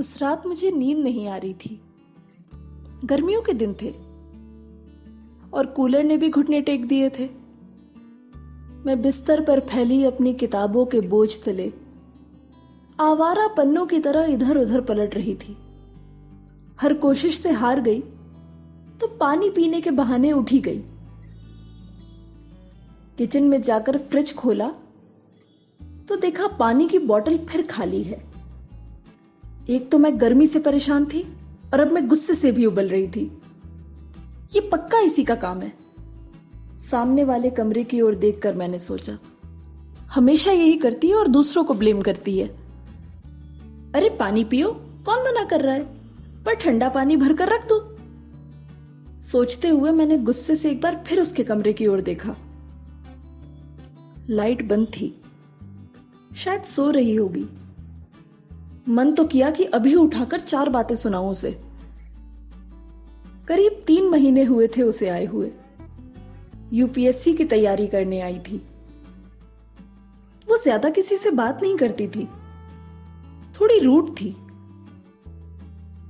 उस रात मुझे नींद नहीं आ रही थी। गर्मियों के दिन थे। और कूलर ने भी घुटने टेक दिए थे। मैं बिस्तर पर फैली अपनी किताबों के बोझ तले। आवारा पन्नों की तरह इधर उधर पलट रही थी। हर कोशिश से हार गई तो पानी पीने के बहाने उठी गई। किचन में जाकर फ्रिज खोला तो देखा पानी की बोतल फिर खाली है। एक तो मैं गर्मी से परेशान थी और अब मैं गुस्से से भी उबल रही थी। ये पक्का इसी का काम है। सामने वाले कमरे की ओर देखकर मैंने सोचा, हमेशा यही करती है और दूसरों को ब्लेम करती है। अरे पानी पियो, कौन मना कर रहा है? पर ठंडा पानी भरकर रख दो। सोचते हुए मैंने गुस्से से एक बार फिर उसके कमरे की ओर देखा। लाइट बंद थी। शायद सो रही होगी। मन तो किया कि अभी उठाकर चार बातें सुनाऊं उसे। करीब तीन महीने हुए थे उसे आए हुए। यूपीएससी की तैयारी करने आई थी। वो ज़्यादा किसी से बात नहीं करती थी। थोड़ी रूट थी।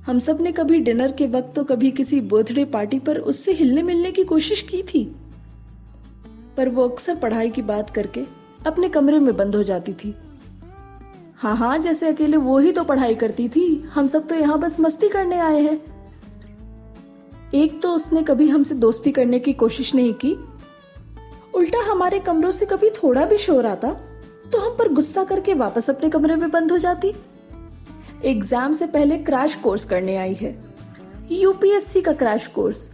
हम सबने कभी डिनर के वक्त तो कभी किसी बर्थडे पार्टी पर उससे हिलने मिलने की कोशिश की थी। पर वो अक्सर पढ़ाई की बात करके अपने कमरे में बंद हो जाती थी। हाँ हाँ जैसे अकेले वो ही तो पढ़ाई करती थी। हम सब तो यहाँ बस मस्ती करने आए हैं। एक तो उसने कभी हमसे दोस्ती करने की कोशिश नहीं की। उल्टा हमारे कमरों से कभी थोड़ा भी शोर आता तो हम पर गुस्सा करके वापस अपने कमरे में बंद हो जाती। एग्ज़ाम से पहले क्रैश कोर्स करने आई है। यूपीएससी का क्रैश कोर्स।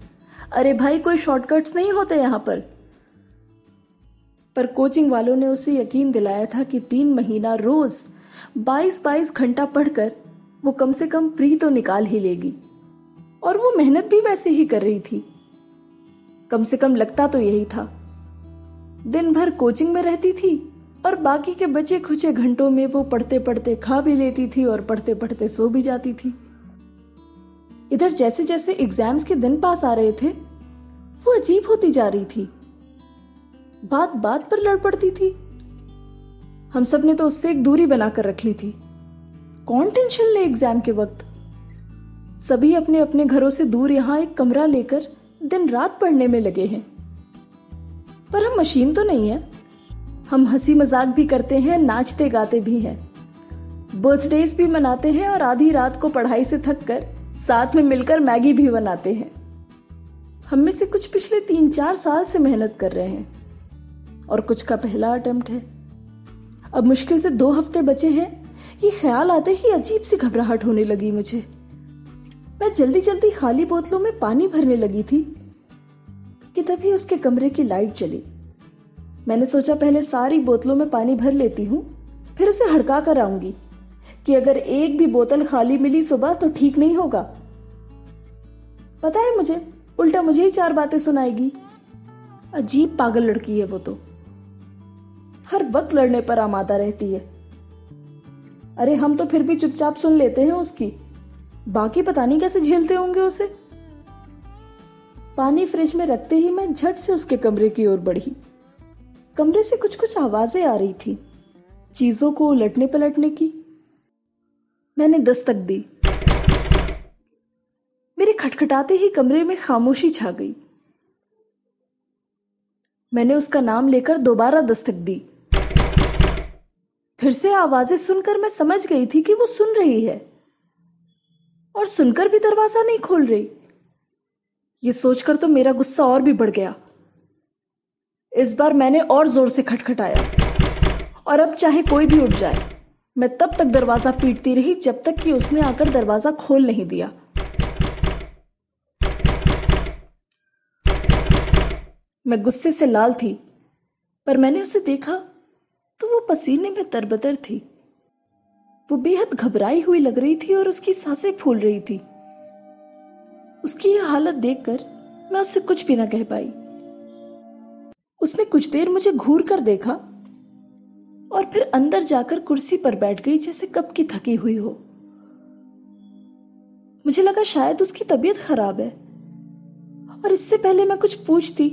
अरे भाई, कोई शॉर्टकट्स नहीं होते यहाँ पर। पर कोचिंग वालों ने उसे यकीन दिलाया था कि तीन महीना रोज 22-22 घंटा पढ़कर वो कम से कम प्री तो निकाल ही लेगी। और वो मेहनत भी वैसे ही कर रही थी। कम से कम लगता तो यही था। दिन भर कोचिंग में रहती थी और बाकी के बचे खुचे घंटों में वो पढ़ते पढ़ते खा भी लेती थी और पढ़ते पढ़ते सो भी जाती थी। इधर जैसे जैसे एग्ज़ाम्स के दिन पास आ रहे थे, वो अजीब होती जा रही थी। बात बात पर लड़ पड़ती थी। हम सबने तो उससे एक दूरी बनाकर रख ली थी। कौन टेंशन ले एग्ज़ाम के वक्त? सभी अपने अपने घरों से दूर यहाँ एक कमरा लेकर दिन रात पढ़ने में लगे हैं। पर हम मशीन तो नहीं है। हम हँसी मज़ाक भी करते हैं, नाचते गाते भी हैं। बर्थडेज भी मनाते हैं और आधी रात को पढ़ाई से थक कर साथ में मिलकर मैगी भी बनाते हैं। हम में से कुछ पिछले तीन चार साल से मेहनत कर रहे हैं। और कुछ का पहला अटेम्प्ट है। अब मुश्किल से दो हफ़्ते बचे हैं। ये ख्याल आते ही अजीब सी घबराहट होने लगी मुझे। मैं जल्दी जल्दी खाली बोतलों में पानी भरने लगी थी कि तभी उसके कमरे की लाइट चली। मैंने सोचा पहले सारी बोतलों में पानी भर लेती हूँ, फिर उसे हड़का कर आऊँगी कि अगर एक भी बोतल खाली मिली सुबह तो ठीक नहीं होगा। पता है मुझे, उल्टा मुझे ही चार बातें सुनाएगी। अजीब पागल लड़की है वो तो। हर वक्त लड़ने पर आमादा रहती है। अरे, हम तो फिर भी चुपचाप सुन लेते हैं उसकी। बाकी पता नहीं कैसे झेलते होंगे उसे। पानी फ्रिज में रखते ही मैं झट से उसके कमरे की ओर बढ़ी। कमरे से कुछ कुछ आवाज़ें आ रही थी, चीज़ों को उलटने पलटने की। मैंने दस्तक दी। मेरे खटखटाते ही कमरे में खामोशी छा गई। मैंने उसका नाम लेकर दोबारा दस्तक दी। फिर से आवाज़ें सुनकर मैं समझ गई थी कि वो सुन रही है। और सुनकर भी दरवाज़ा नहीं खोल रही। ये सोचकर तो मेरा गुस्सा और भी बढ़ गया। इस बार मैंने और ज़ोर से खटखटाया। और अब चाहे कोई भी उठ जाए, मैं तब तक दरवाज़ा पीटती रही जब तक कि उसने आकर दरवाज़ा खोल नहीं दिया। मैं गुस्से से लाल थी, पर मैंने उसे देखा तो वो पसीने में तरबतर थी। वो बेहद घबराई हुई लग रही थी और उसकी साँसें फूल रही थी। उसकी यह हालत देखकर मैं उससे कुछ भी ना कह पाई। उसने कुछ देर मुझे घूर कर देखा और फिर अंदर जाकर कुर्सी पर बैठ गई जैसे कब की थकी हुई हो। मुझे लगा शायद उसकी तबीयत खराब है और इससे पहले मैं कुछ पूछती।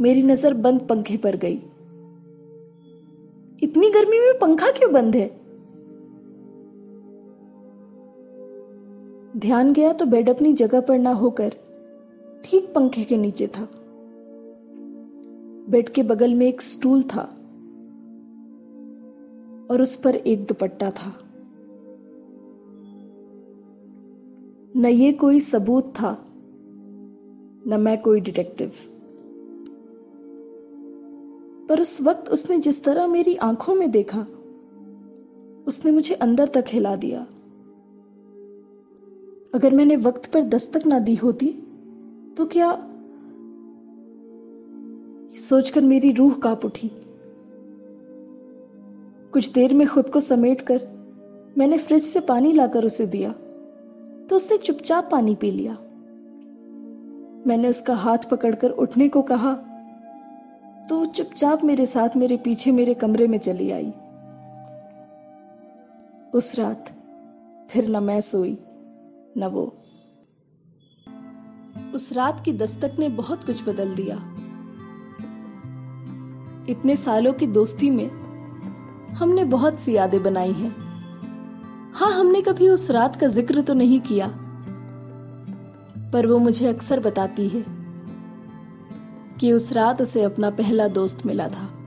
मेरी नज़र बंद पंखे पर गई। इतनी गर्मी में पंखा क्यों बंद है? ध्यान गया तो बेड अपनी जगह पर ना होकर ठीक पंखे के नीचे था। बेड के बगल में एक स्टूल था और उस पर एक दुपट्टा था। न ये कोई सबूत था, न मैं कोई डिटेक्टिव। पर उस वक्त उसने जिस तरह मेरी आँखों में देखा, उसने मुझे अंदर तक हिला दिया। अगर मैंने वक्त पर दस्तक ना दी होती तो क्या सोचकर मेरी रूह काँप उठी? कुछ देर में खुद को समेटकर मैंने फ्रिज से पानी लाकर उसे दिया तो उसने चुपचाप पानी पी लिया। मैंने उसका हाथ पकड़कर उठने को कहा तो चुपचाप मेरे साथ मेरे पीछे मेरे कमरे में चली आई। उस रात फिर न मैं सोई, न वो। उस रात की दस्तक ने बहुत कुछ बदल दिया। इतने सालों की दोस्ती में हमने बहुत सी यादें बनाई हैं। हाँ हमने कभी उस रात का ज़िक्र तो नहीं किया, पर वो मुझे अक्सर बताती है। कि उस रात उसे अपना पहला दोस्त मिला था।